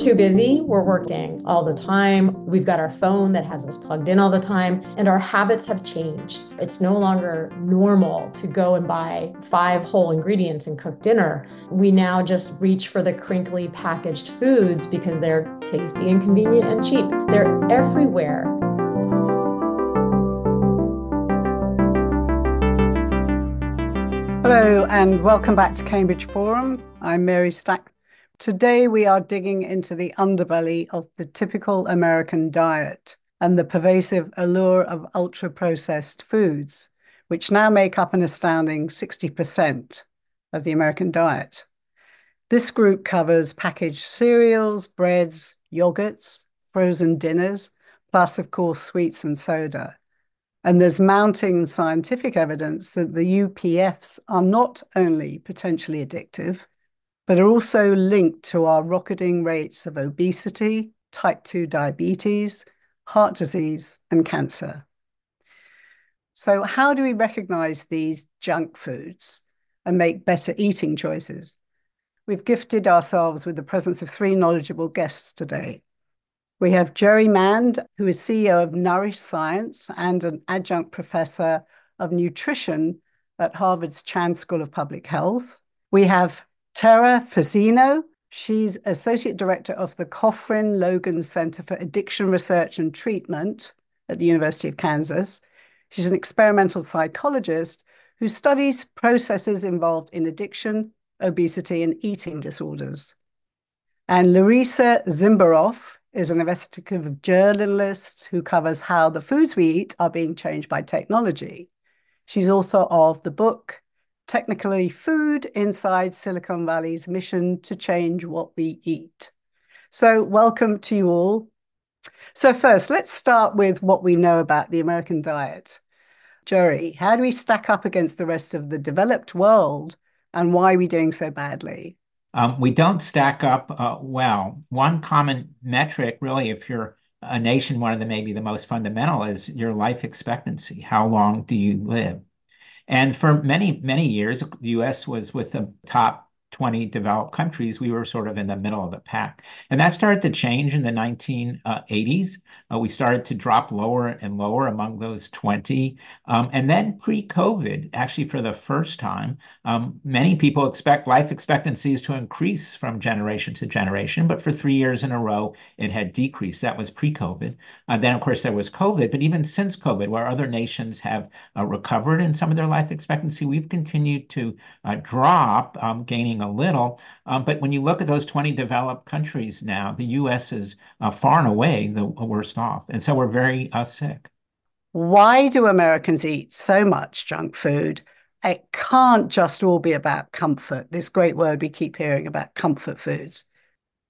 too busy, we're working all the time. We've got our phone that has us plugged in all the time, and our habits have changed. It's no longer normal to go and buy five whole ingredients and cook dinner. We now just reach for the crinkly packaged foods because they're tasty and convenient and cheap. They're everywhere. Hello, and welcome back to Cambridge Forum. I'm Mary Stack. Today, we are digging into the underbelly of the typical American diet and the pervasive allure of ultra processed foods, which now make up an astounding 60% of the American diet. This group covers packaged cereals, breads, yogurts, frozen dinners, plus, of course, sweets and soda. And there's mounting scientific evidence that the UPFs are not only potentially addictive, but are also linked to our rocketing rates of obesity, type 2 diabetes, heart disease, and cancer. So, how do we recognize these junk foods and make better eating choices? We've gifted ourselves with the presence of three knowledgeable guests today. We have Jerry Mande, who is CEO of Nourish Science and an adjunct professor of nutrition at Harvard's Chan School of Public Health. We have Tara Fazzino, she's Associate Director of the Cofrin Logan Center for Addiction Research and Treatment at the University of Kansas. She's an experimental psychologist who studies processes involved in addiction, obesity, and eating hmm. disorders. And Larissa Zimberoff is an investigative journalist who covers how the foods we eat are being changed by technology. She's author of the book technically food inside Silicon Valley's mission to change what we eat. So, welcome to you all. So, first, let's start with what we know about the American diet. Jerry, how do we stack up against the rest of the developed world and why are we doing so badly? Um, we don't stack up uh, well. One common metric, really, if you're a nation, one of the maybe the most fundamental is your life expectancy. How long do you live? And for many, many years, the US was with the top 20 developed countries, we were sort of in the middle of the pack. And that started to change in the 1980s. Uh, we started to drop lower and lower among those 20. Um, and then pre COVID, actually, for the first time, um, many people expect life expectancies to increase from generation to generation. But for three years in a row, it had decreased. That was pre COVID. Uh, then, of course, there was COVID. But even since COVID, where other nations have uh, recovered in some of their life expectancy, we've continued to uh, drop, um, gaining a little. Um, but when you look at those 20 developed countries now, the US is uh, far and away the worst off. And so we're very uh, sick. Why do Americans eat so much junk food? It can't just all be about comfort. This great word we keep hearing about comfort foods.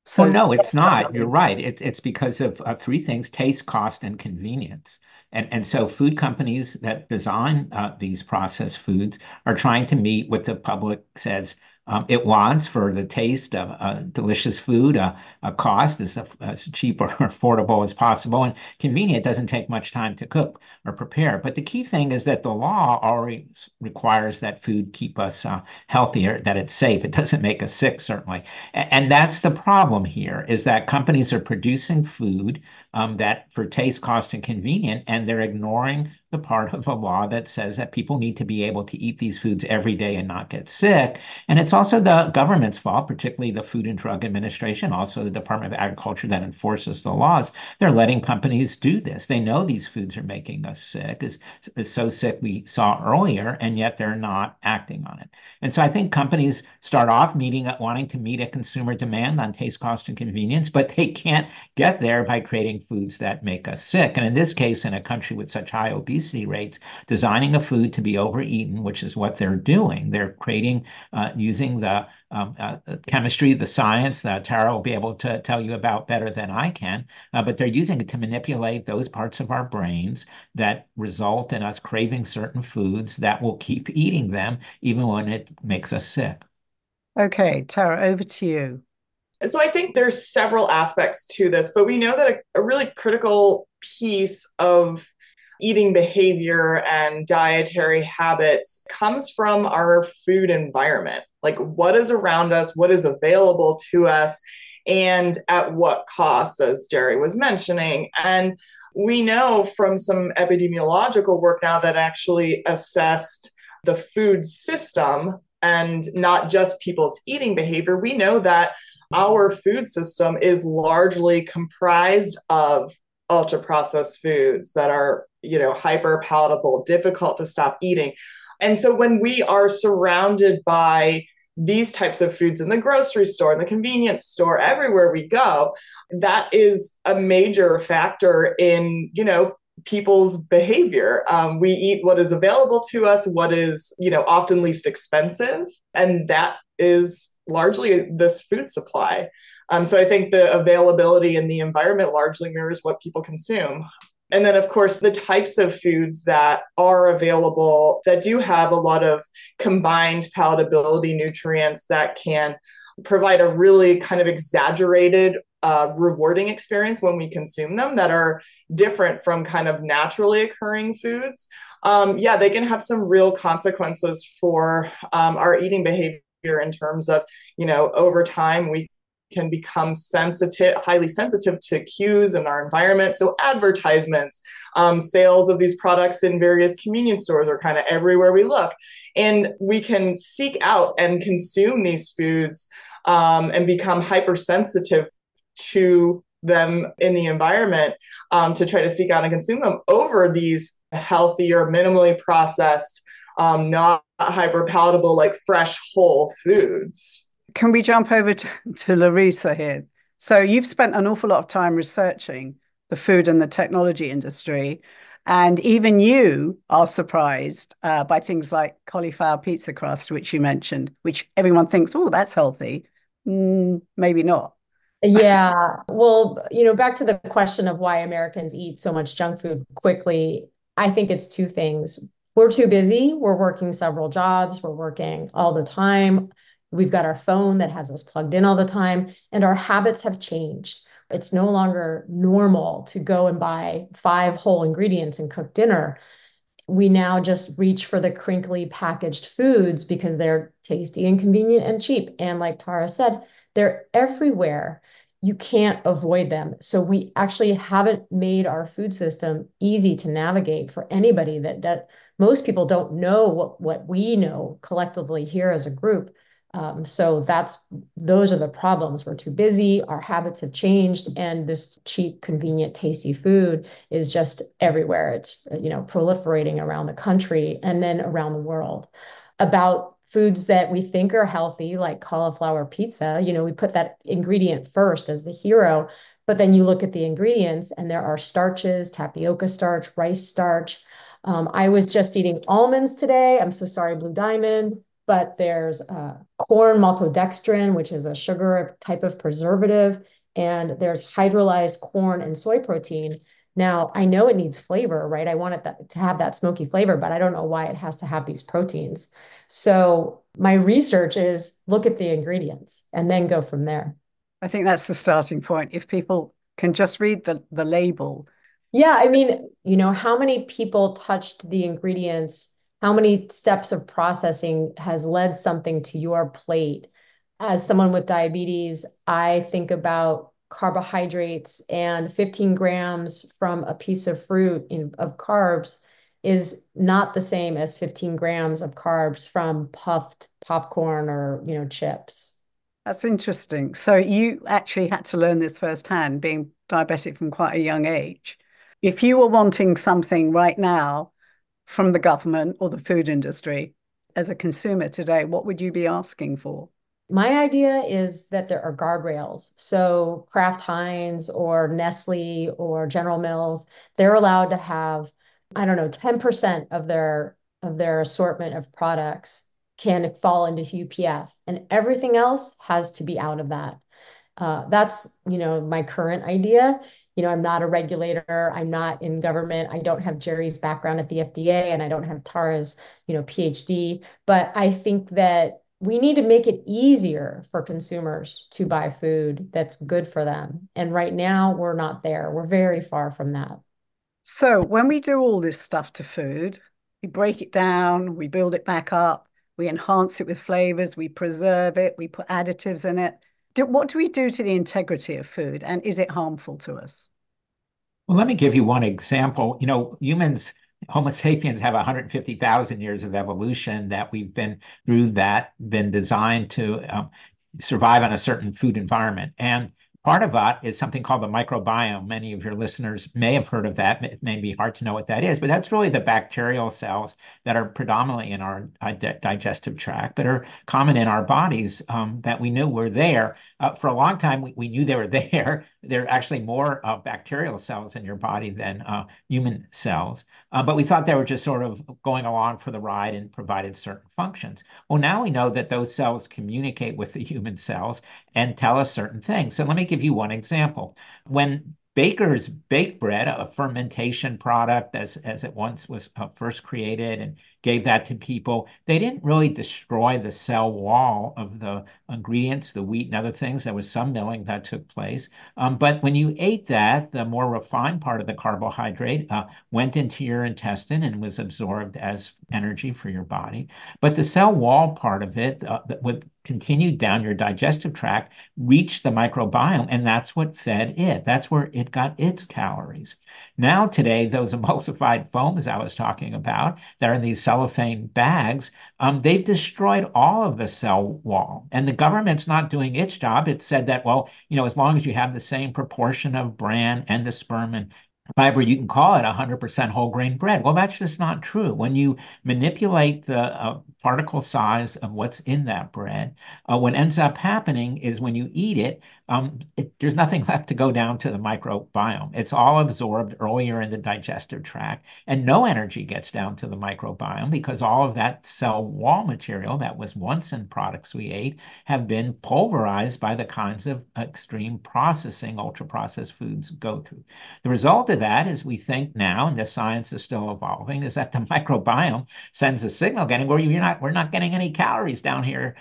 So well, no, it's not. You're right. It's it's because of, of three things: taste, cost, and convenience. And, and so food companies that design uh, these processed foods are trying to meet what the public says it wants for the taste of uh, delicious food, uh, a cost as, as cheap or affordable as possible, and convenient. Doesn't take much time to cook or prepare. But the key thing is that the law already requires that food keep us uh, healthier, that it's safe. It doesn't make us sick, certainly. And, and that's the problem here: is that companies are producing food um, that for taste, cost, and convenient, and they're ignoring the part of a law that says that people need to be able to eat these foods every day and not get sick. And it's also the government's fault, particularly the Food and Drug Administration, also the Department of Agriculture that enforces the laws. They're letting companies do this. They know these foods are making us sick, is, is so sick we saw earlier, and yet they're not acting on it. And so I think companies start off meeting wanting to meet a consumer demand on taste, cost, and convenience, but they can't get there by creating foods that make us sick. And in this case, in a country with such high obesity, obesity rates, designing a food to be overeaten, which is what they're doing. They're creating, uh, using the um, uh, chemistry, the science that Tara will be able to tell you about better than I can, uh, but they're using it to manipulate those parts of our brains that result in us craving certain foods that will keep eating them even when it makes us sick. Okay, Tara, over to you. So I think there's several aspects to this, but we know that a, a really critical piece of eating behavior and dietary habits comes from our food environment. Like what is around us, what is available to us. and at what cost, as Jerry was mentioning. And we know from some epidemiological work now that actually assessed the food system and not just people's eating behavior. We know that our food system is largely comprised of ultra processed foods that are, you know, hyper palatable, difficult to stop eating. And so when we are surrounded by these types of foods in the grocery store, in the convenience store, everywhere we go, that is a major factor in, you know, people's behavior. Um, we eat what is available to us, what is, you know, often least expensive, and that is largely this food supply. Um, so I think the availability in the environment largely mirrors what people consume. And then, of course, the types of foods that are available that do have a lot of combined palatability nutrients that can provide a really kind of exaggerated uh, rewarding experience when we consume them that are different from kind of naturally occurring foods. Um, yeah, they can have some real consequences for um, our eating behavior in terms of, you know, over time we can become sensitive, highly sensitive to cues in our environment. So, advertisements, um, sales of these products in various convenience stores are kind of everywhere we look. And we can seek out and consume these foods um, and become hypersensitive to them in the environment um, to try to seek out and consume them over these healthier, minimally processed, um, not hyper palatable, like fresh, whole foods. Can we jump over to, to Larissa here? So you've spent an awful lot of time researching the food and the technology industry. And even you are surprised uh, by things like cauliflower pizza crust, which you mentioned, which everyone thinks, oh, that's healthy. Mm, maybe not. yeah. Well, you know, back to the question of why Americans eat so much junk food quickly, I think it's two things. We're too busy. We're working several jobs. We're working all the time. We've got our phone that has us plugged in all the time, and our habits have changed. It's no longer normal to go and buy five whole ingredients and cook dinner. We now just reach for the crinkly packaged foods because they're tasty and convenient and cheap. And like Tara said, they're everywhere. You can't avoid them. So we actually haven't made our food system easy to navigate for anybody that that most people don't know what what we know collectively here as a group um, so that's those are the problems. We're too busy, our habits have changed, and this cheap, convenient, tasty food is just everywhere. It's you know proliferating around the country and then around the world. About foods that we think are healthy, like cauliflower pizza, you know, we put that ingredient first as the hero, but then you look at the ingredients and there are starches, tapioca starch, rice starch. Um, I was just eating almonds today. I'm so sorry, Blue Diamond but there's uh, corn maltodextrin, which is a sugar type of preservative, and there's hydrolyzed corn and soy protein. Now, I know it needs flavor, right? I want it that, to have that smoky flavor, but I don't know why it has to have these proteins. So, my research is look at the ingredients and then go from there. I think that's the starting point. If people can just read the, the label. Yeah, I mean, you know, how many people touched the ingredients how many steps of processing has led something to your plate? As someone with diabetes i think about carbohydrates and 15 grams from a piece of fruit in, of carbs is not the same as 15 grams of carbs from puffed popcorn or you know chips. That's interesting. So you actually had to learn this firsthand being diabetic from quite a young age. If you were wanting something right now from the government or the food industry as a consumer today, what would you be asking for? My idea is that there are guardrails. So Kraft Heinz or Nestle or General Mills, they're allowed to have, I don't know, 10% of their of their assortment of products can fall into UPF and everything else has to be out of that. Uh, that's you know my current idea. You know i'm not a regulator. I'm not in government. I don't have jerry's background at the fda and i don't have tara's you know phd but i think that we need to make it easier for consumers to buy food that's good for them. And right now we're not there. We're very far from that. So when we do all this stuff to food we break it down we build it back up we enhance it with flavors we preserve it we put additives in it do, what do we do to the integrity of food and is it harmful to us? Well, let me give you one example. You know, humans, Homo sapiens have 150,000 years of evolution that we've been through that, been designed to um, survive on a certain food environment. And Part of that is something called the microbiome. Many of your listeners may have heard of that. It may be hard to know what that is, but that's really the bacterial cells that are predominantly in our digestive tract, but are common in our bodies um, that we knew were there. Uh, for a long time, we, we knew they were there. There are actually more uh, bacterial cells in your body than uh, human cells, uh, but we thought they were just sort of going along for the ride and provided certain functions. Well, now we know that those cells communicate with the human cells and tell us certain things. So let me give you one example. When bakers bake bread, a fermentation product as, as it once was uh, first created and gave that to people. They didn't really destroy the cell wall of the ingredients, the wheat and other things. There was some milling that took place. Um, but when you ate that, the more refined part of the carbohydrate uh, went into your intestine and was absorbed as energy for your body. But the cell wall part of it uh, that would continue down your digestive tract reached the microbiome, and that's what fed it. That's where it got its calories. Now, today, those emulsified foams I was talking about that are in these cellophane bags, um, they've destroyed all of the cell wall. And the government's not doing its job. It said that, well, you know, as long as you have the same proportion of bran, endosperm, and fiber, you can call it 100% whole grain bread. Well, that's just not true. When you manipulate the uh, particle size of what's in that bread, uh, what ends up happening is when you eat it, um, it, there's nothing left to go down to the microbiome. It's all absorbed earlier in the digestive tract, and no energy gets down to the microbiome because all of that cell wall material that was once in products we ate have been pulverized by the kinds of extreme processing ultra processed foods go through. The result of that is we think now, and the science is still evolving, is that the microbiome sends a signal getting where you're not, we're not getting any calories down here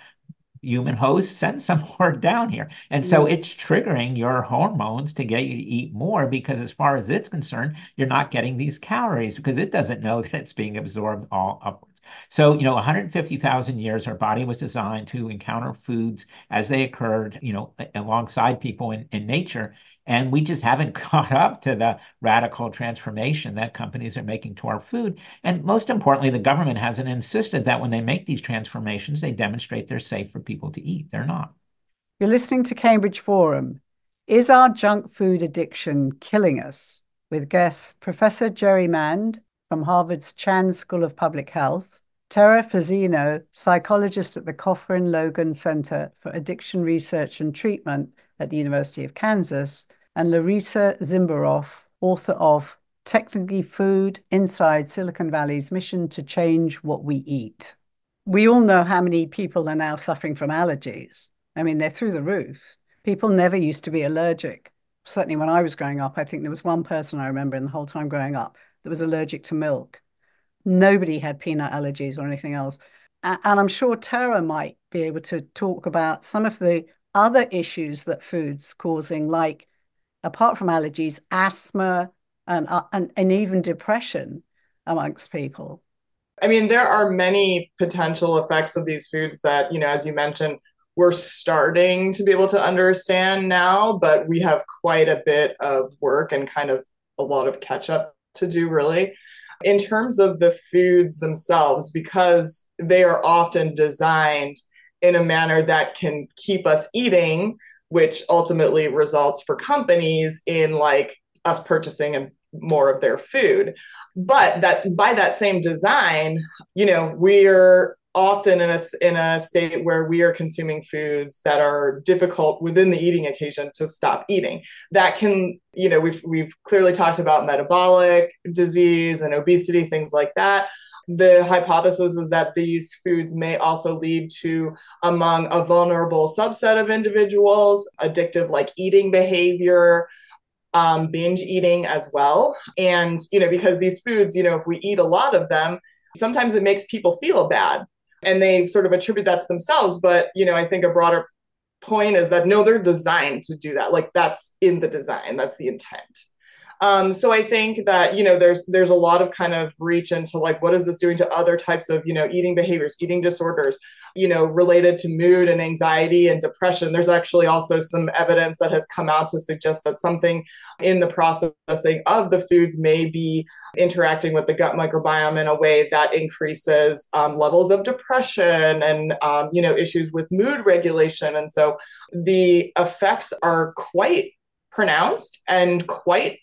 human host, send some more down here. And so it's triggering your hormones to get you to eat more because, as far as it's concerned, you're not getting these calories because it doesn't know that it's being absorbed all upwards. So, you know, 150,000 years, our body was designed to encounter foods as they occurred, you know, alongside people in, in nature. And we just haven't caught up to the radical transformation that companies are making to our food. And most importantly, the government hasn't insisted that when they make these transformations, they demonstrate they're safe for people to eat. They're not. You're listening to Cambridge Forum. Is our junk food addiction killing us? With guests Professor Jerry Mande from Harvard's Chan School of Public Health, Tara Fazzino, psychologist at the Cofrin Logan Center for Addiction Research and Treatment at the University of Kansas, and Larissa Zimberoff, author of Technically Food Inside Silicon Valley's Mission to Change What We Eat. We all know how many people are now suffering from allergies. I mean, they're through the roof. People never used to be allergic. Certainly, when I was growing up, I think there was one person I remember in the whole time growing up that was allergic to milk. Nobody had peanut allergies or anything else. And I'm sure Tara might be able to talk about some of the other issues that food's causing, like apart from allergies, asthma, and, uh, and, and even depression amongst people. I mean, there are many potential effects of these foods that, you know, as you mentioned, we're starting to be able to understand now, but we have quite a bit of work and kind of a lot of catch up to do, really. In terms of the foods themselves, because they are often designed in a manner that can keep us eating, which ultimately results for companies in like us purchasing and more of their food. But that by that same design you know we're often in a in a state where we are consuming foods that are difficult within the eating occasion to stop eating. That can you know we've we've clearly talked about metabolic disease and obesity things like that the hypothesis is that these foods may also lead to, among a vulnerable subset of individuals, addictive like eating behavior, um, binge eating as well. And, you know, because these foods, you know, if we eat a lot of them, sometimes it makes people feel bad and they sort of attribute that to themselves. But, you know, I think a broader point is that no, they're designed to do that. Like that's in the design, that's the intent. Um, so I think that you know there's there's a lot of kind of reach into like what is this doing to other types of you know eating behaviors, eating disorders, you know related to mood and anxiety and depression. There's actually also some evidence that has come out to suggest that something in the processing of the foods may be interacting with the gut microbiome in a way that increases um, levels of depression and um, you know issues with mood regulation. And so the effects are quite pronounced and quite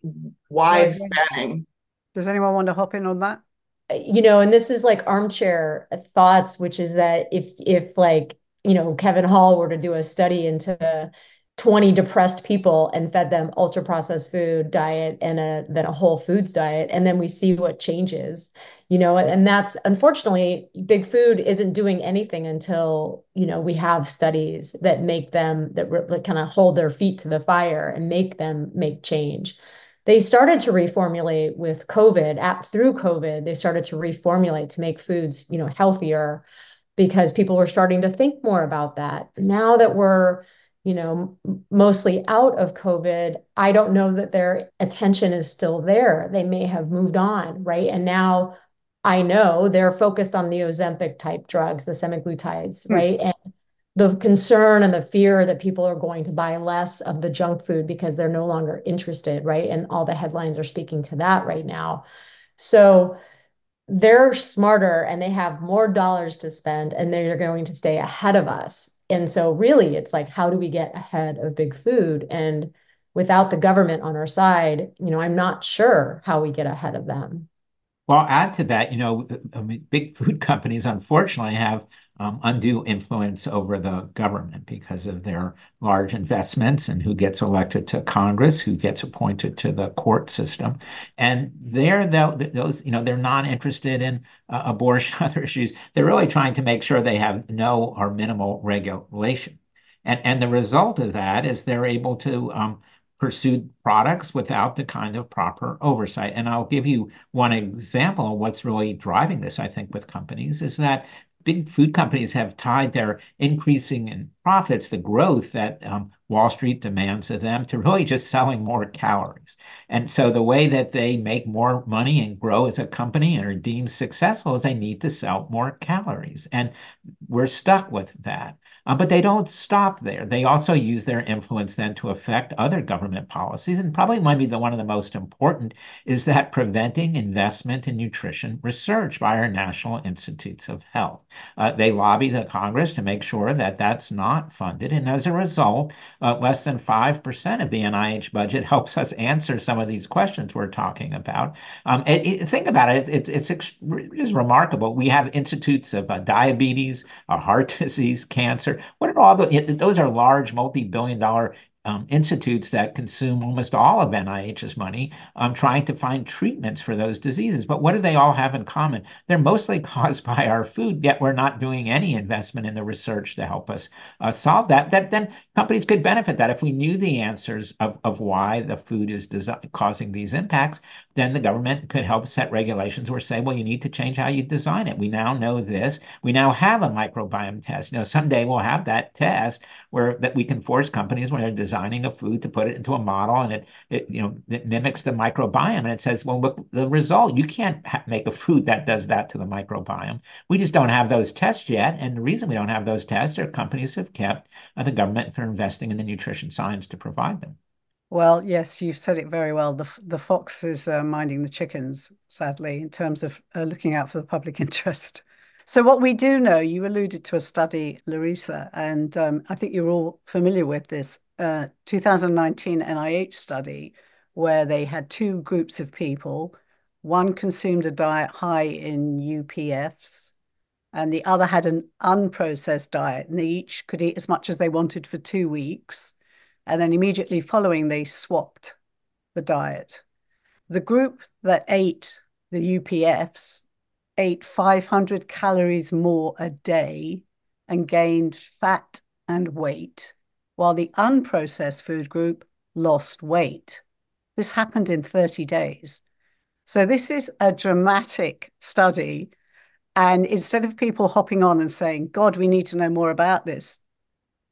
wide spanning. Does anyone want to hop in on that? Uh, you know, and this is like armchair thoughts, which is that if if like, you know, Kevin Hall were to do a study into 20 depressed people and fed them ultra processed food diet and a then a whole foods diet. And then we see what changes you know and that's unfortunately big food isn't doing anything until you know we have studies that make them that re- kind of hold their feet to the fire and make them make change. They started to reformulate with covid at through covid they started to reformulate to make foods you know healthier because people were starting to think more about that. Now that we're you know, mostly out of COVID, I don't know that their attention is still there. They may have moved on, right? And now I know they're focused on the Ozempic type drugs, the semaglutides, mm. right? And the concern and the fear that people are going to buy less of the junk food because they're no longer interested, right? And all the headlines are speaking to that right now. So they're smarter and they have more dollars to spend and they're going to stay ahead of us and so really it's like how do we get ahead of big food? And without the government on our side you know i'm not sure how we get ahead of them. Well add to that you know I mean, big food companies unfortunately have um, undue influence over the government because of their large investments and who gets elected to Congress, who gets appointed to the court system. And they're those, you know, they're not interested in uh, abortion, other issues. They're really trying to make sure they have no or minimal regulation. And, and the result of that is they're able to um, pursue products without the kind of proper oversight. And I'll give you one example of what's really driving this, I think, with companies is that big food companies have tied their increasing in profits, the growth that um, Wall Street demands of them, to really just selling more calories. And so the way that they make more money and grow as a company and are deemed successful is they need to sell more calories. And we're stuck with that. Uh, but they don't stop there. They also use their influence then to affect other government policies. And probably might be the one of the most important is that preventing investment in nutrition research by our national institutes of health. Uh, they lobby the Congress to make sure that that's not funded. And as a result, uh, less than 5% of the NIH budget helps us answer some of these questions we're talking about. Um, it, it, think about it, it it's, it's, it's remarkable. We have institutes of uh, diabetes, heart disease, cancer, what are all the, those are large multi-billion dollar um, institutes that consume almost all of NIH's money um, trying to find treatments for those diseases. But what do they all have in common? They're mostly caused by our food, yet we're not doing any investment in the research to help us uh, solve that. That then companies could benefit that if we knew the answers of, of why the food is desi- causing these impacts, then the government could help set regulations or say, well, you need to change how you design it. We now know this. We now have a microbiome test. You know, someday we'll have that test where that we can force companies when they're designing a food to put it into a model and it, it you know it mimics the microbiome and it says well look the result you can't make a food that does that to the microbiome we just don't have those tests yet and the reason we don't have those tests are companies have kept uh, the government from investing in the nutrition science to provide them well, yes, you've said it very well. The the fox is uh, minding the chickens, sadly, in terms of uh, looking out for the public interest. So what we do know, you alluded to a study, Larissa, and um, I think you're all familiar with this uh, 2019 NIH study where they had two groups of people. One consumed a diet high in UPFs, and the other had an unprocessed diet, and they each could eat as much as they wanted for two weeks. And then immediately following, they swapped the diet. The group that ate the UPFs ate 500 calories more a day and gained fat and weight, while the unprocessed food group lost weight. This happened in 30 days. So, this is a dramatic study. And instead of people hopping on and saying, God, we need to know more about this,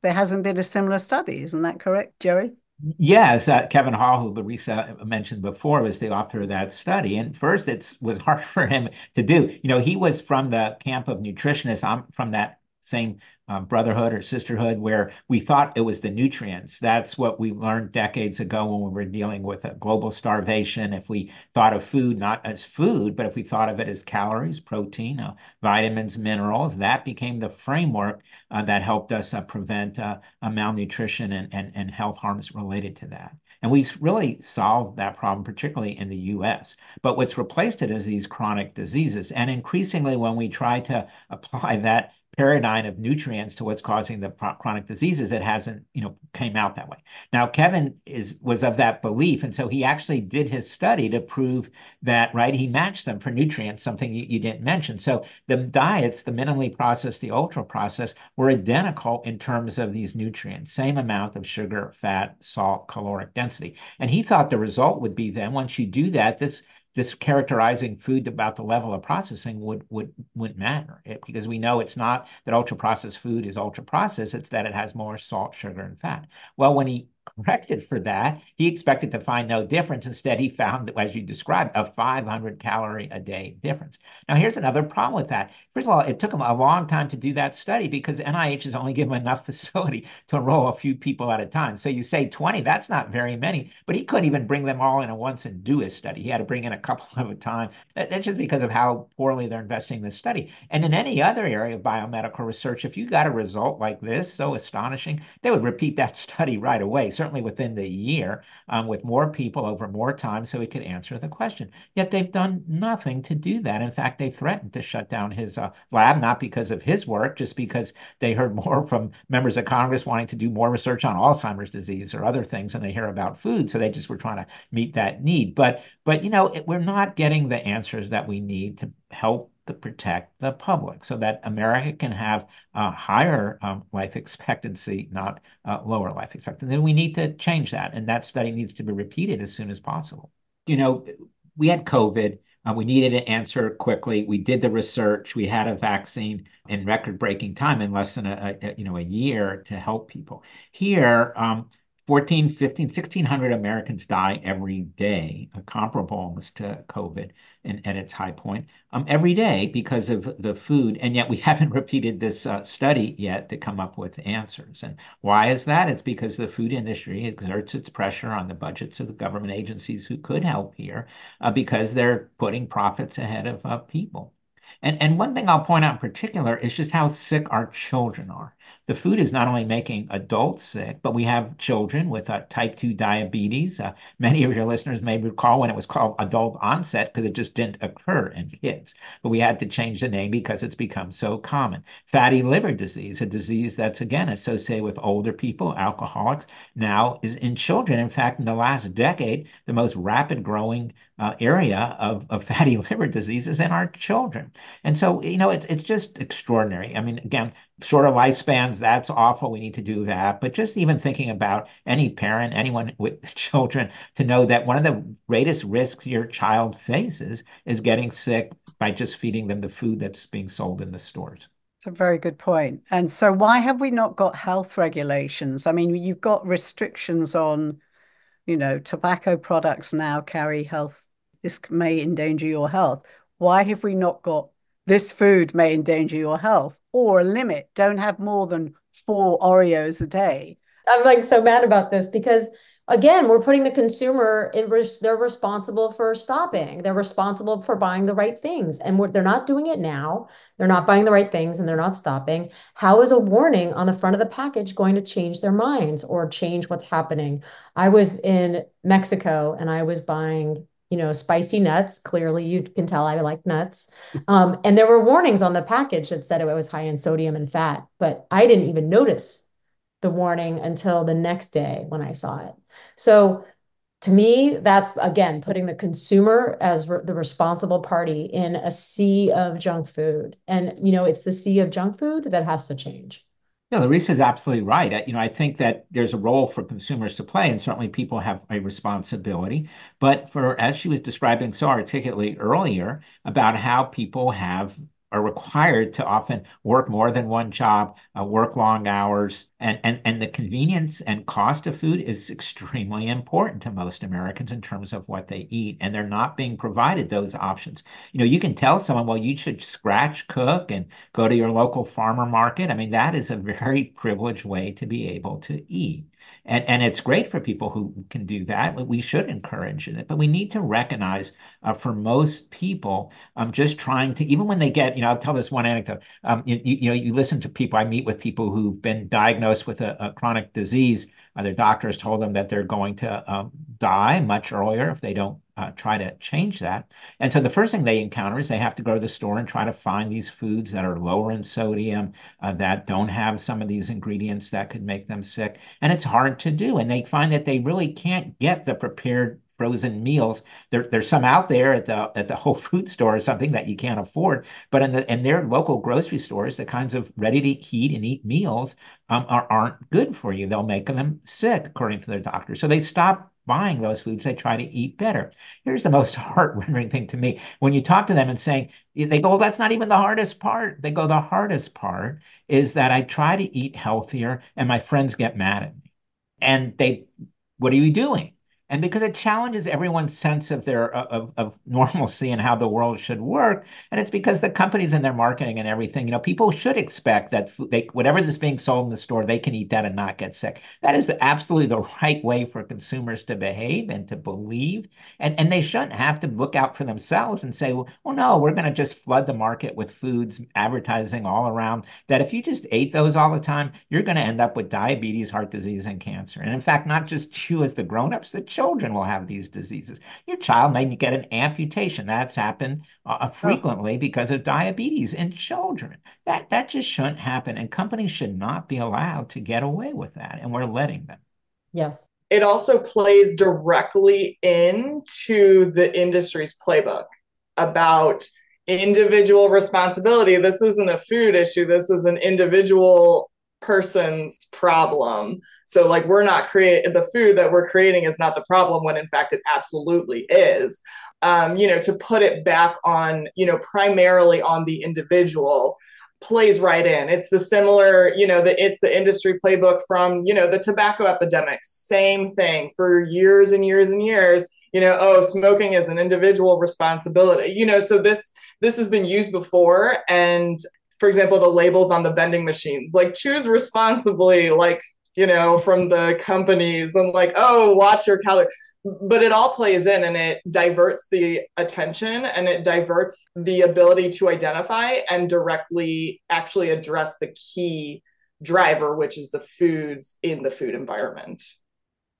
there hasn't been a similar study. Isn't that correct, Jerry? Yes, uh, Kevin Hall, who Larissa mentioned before, was the author of that study. And first, it was hard for him to do. You know, he was from the camp of nutritionists. I'm from that same um, brotherhood or sisterhood where we thought it was the nutrients. That's what we learned decades ago when we were dealing with a global starvation. If we thought of food not as food, but if we thought of it as calories, protein, uh, vitamins, minerals, that became the framework uh, that helped us uh, prevent uh, malnutrition and, and, and health harms related to that. And we've really solved that problem, particularly in the US. But what's replaced it is these chronic diseases. And increasingly, when we try to apply that paradigm of nutrients to what's causing the chronic diseases it hasn't you know came out that way. Now kevin is was of that belief and so he actually did his study to prove that right he matched them for nutrients something you, you didn't mention. So the diets the minimally processed the ultra processed were identical in terms of these nutrients same amount of sugar fat salt caloric density. And he thought the result would be then once you do that this this characterizing food about the level of processing would would wouldn't matter. It, because we know it's not that ultra processed food is ultra processed it's that it has more salt sugar and fat. Well when he corrected for that. He expected to find no difference. Instead, he found, as you described, a 500 calorie a day difference. Now, here's another problem with that. First of all, it took him a long time to do that study because NIH has only given enough facility to enroll a few people at a time. So you say 20, that's not very many, but he couldn't even bring them all in at once and do his study. He had to bring in a couple at a time. That's just because of how poorly they're investing this study. And in any other area of biomedical research, if you got a result like this, so astonishing, they would repeat that study right away certainly within the year, um, with more people over more time so he could answer the question. Yet they've done nothing to do that. In fact, they threatened to shut down his uh, lab, not because of his work, just because they heard more from members of Congress wanting to do more research on Alzheimer's disease or other things and they hear about food. So they just were trying to meet that need. But, but you know, it, we're not getting the answers that we need to help to protect the public so that America can have a higher um, life expectancy, not lower life expectancy. We need to change that. And that study needs to be repeated as soon as possible. You know, we had COVID. Uh, we needed an answer quickly. We did the research. We had a vaccine in record-breaking time in less than a, a, you know a year to help people. Here, um, 14, 15, 1,600 Americans die every day, comparable almost to COVID and at its high point, um, every day because of the food. And yet we haven't repeated this uh, study yet to come up with answers. And why is that? It's because the food industry exerts its pressure on the budgets of the government agencies who could help here uh, because they're putting profits ahead of uh, people. And, and one thing I'll point out in particular is just how sick our children are the food is not only making adults sick, but we have children with uh, type 2 diabetes. Uh, many of your listeners may recall when it was called adult onset because it just didn't occur in kids. But we had to change the name because it's become so common. Fatty liver disease, a disease that's again associated with older people, alcoholics, now is in children. In fact, in the last decade, the most rapid growing uh, area of, of fatty liver disease is in our children. And so, you know, it's, it's just extraordinary. I mean, again, shorter lifespans, that's awful. We need to do that. But just even thinking about any parent, anyone with children, to know that one of the greatest risks your child faces is getting sick by just feeding them the food that's being sold in the stores. It's a very good point. And so, why have we not got health regulations? I mean, you've got restrictions on, you know, tobacco products now carry health, this may endanger your health. Why have we not got this food may endanger your health, or a limit. Don't have more than four Oreos a day. I'm like so mad about this because again, we're putting the consumer in they're responsible for stopping. They're responsible for buying the right things. And they're not doing it now. They're not buying the right things and they're not stopping. How is a warning on the front of the package going to change their minds or change what's happening? I was in Mexico and I was buying you know, spicy nuts. Clearly, you can tell I like nuts. Um, and there were warnings on the package that said it was high in sodium and fat, but I didn't even notice the warning until the next day when I saw it. So, to me, that's again putting the consumer as re- the responsible party in a sea of junk food. And, you know, it's the sea of junk food that has to change. No, Larissa is absolutely right. I, you know, I think that there's a role for consumers to play, and certainly people have a responsibility. But for as she was describing so articulately earlier about how people have are required to often work more than one job, uh, work long hours, and, and, and the convenience and cost of food is extremely important to most Americans in terms of what they eat. And they're not being provided those options. You know, you can tell someone, well, you should scratch cook and go to your local farmer market. I mean, that is a very privileged way to be able to eat. And, and it's great for people who can do that. We should encourage it, but we need to recognize uh, for most people, um, just trying to, even when they get, you know, I'll tell this one anecdote. Um, you, you, know, you listen to people, I meet with people who've been diagnosed with a, a chronic disease. Uh, their doctors told them that they're going to um, die much earlier if they don't uh, try to change that. And so the first thing they encounter is they have to go to the store and try to find these foods that are lower in sodium, uh, that don't have some of these ingredients that could make them sick. And it's hard to do. And they find that they really can't get the prepared frozen meals. There, there's some out there at the at the Whole Food store or something that you can't afford. But in the in their local grocery stores, the kinds of ready to heat and eat meals um, are, aren't good for you. They'll make them sick, according to their doctor. So they stop buying those foods, they try to eat better. Here's the most heart-rending thing to me. When you talk to them and saying, they go, well, that's not even the hardest part. They go, the hardest part is that I try to eat healthier and my friends get mad at me. And they, what are you doing? And because it challenges everyone's sense of their uh, of, of normalcy and how the world should work and it's because the companies and their marketing and everything you know people should expect that they whatever is being sold in the store they can eat that and not get sick. That is the, absolutely the right way for consumers to behave and to believe. And and they shouldn't have to look out for themselves and say well, well no we're going to just flood the market with foods advertising all around that if you just ate those all the time you're going to end up with diabetes heart disease and cancer. And in fact not just you as the grown-ups the children children will have these diseases. Your child may get an amputation. That's happened uh, uh, frequently because of diabetes in children. That that just shouldn't happen, and companies should not be allowed to get away with that, and we're letting them. Yes. It also plays directly into the industry's playbook about individual responsibility. This isn't a food issue. This is an individual person's problem. So like we're not create the food that we're creating is not the problem when in fact it absolutely is. Um, you know, to put it back on, you know, primarily on the individual plays right in. It's the similar, you know, the it's the industry playbook from, you know, the tobacco epidemic. Same thing for years and years and years. You know, oh, smoking is an individual responsibility. You know, so this this has been used before and for example, the labels on the vending machines, like choose responsibly, like, you know, from the companies and like, oh, watch your calories. But it all plays in and it diverts the attention and it diverts the ability to identify and directly actually address the key driver, which is the foods in the food environment.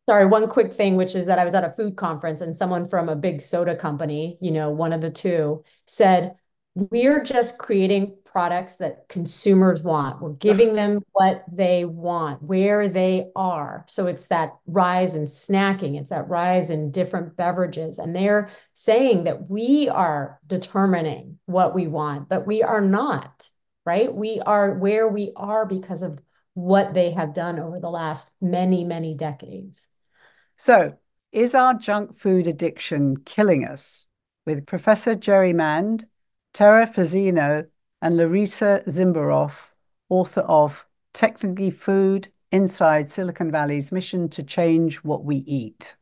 Sorry, one quick thing, which is that I was at a food conference and someone from a big soda company, you know, one of the two, said, We're just creating products that consumers want. We're giving uh-huh. them what they want, where they are. So it's that rise in snacking, it's that rise in different beverages. And they're saying that we are determining what we want, but we are not, right? We are where we are because of what they have done over the last many, many decades. So, is our junk food addiction killing us? With Professor Jerry Mande, Tara Fazzino, and Larissa Zimberoff, author of Technically Food Inside Silicon Valley's Mission to Change What We Eat.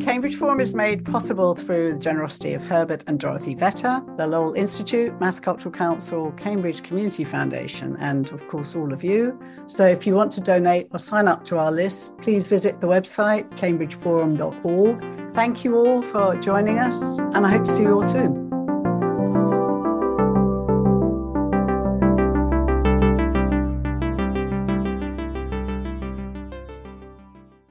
Cambridge Forum is made possible through the generosity of Herbert and Dorothy Vetter, the Lowell Institute, Mass Cultural Council, Cambridge Community Foundation, and of course, all of you. So if you want to donate or sign up to our list, please visit the website cambridgeforum.org. Thank you all for joining us, and I hope to see you all soon.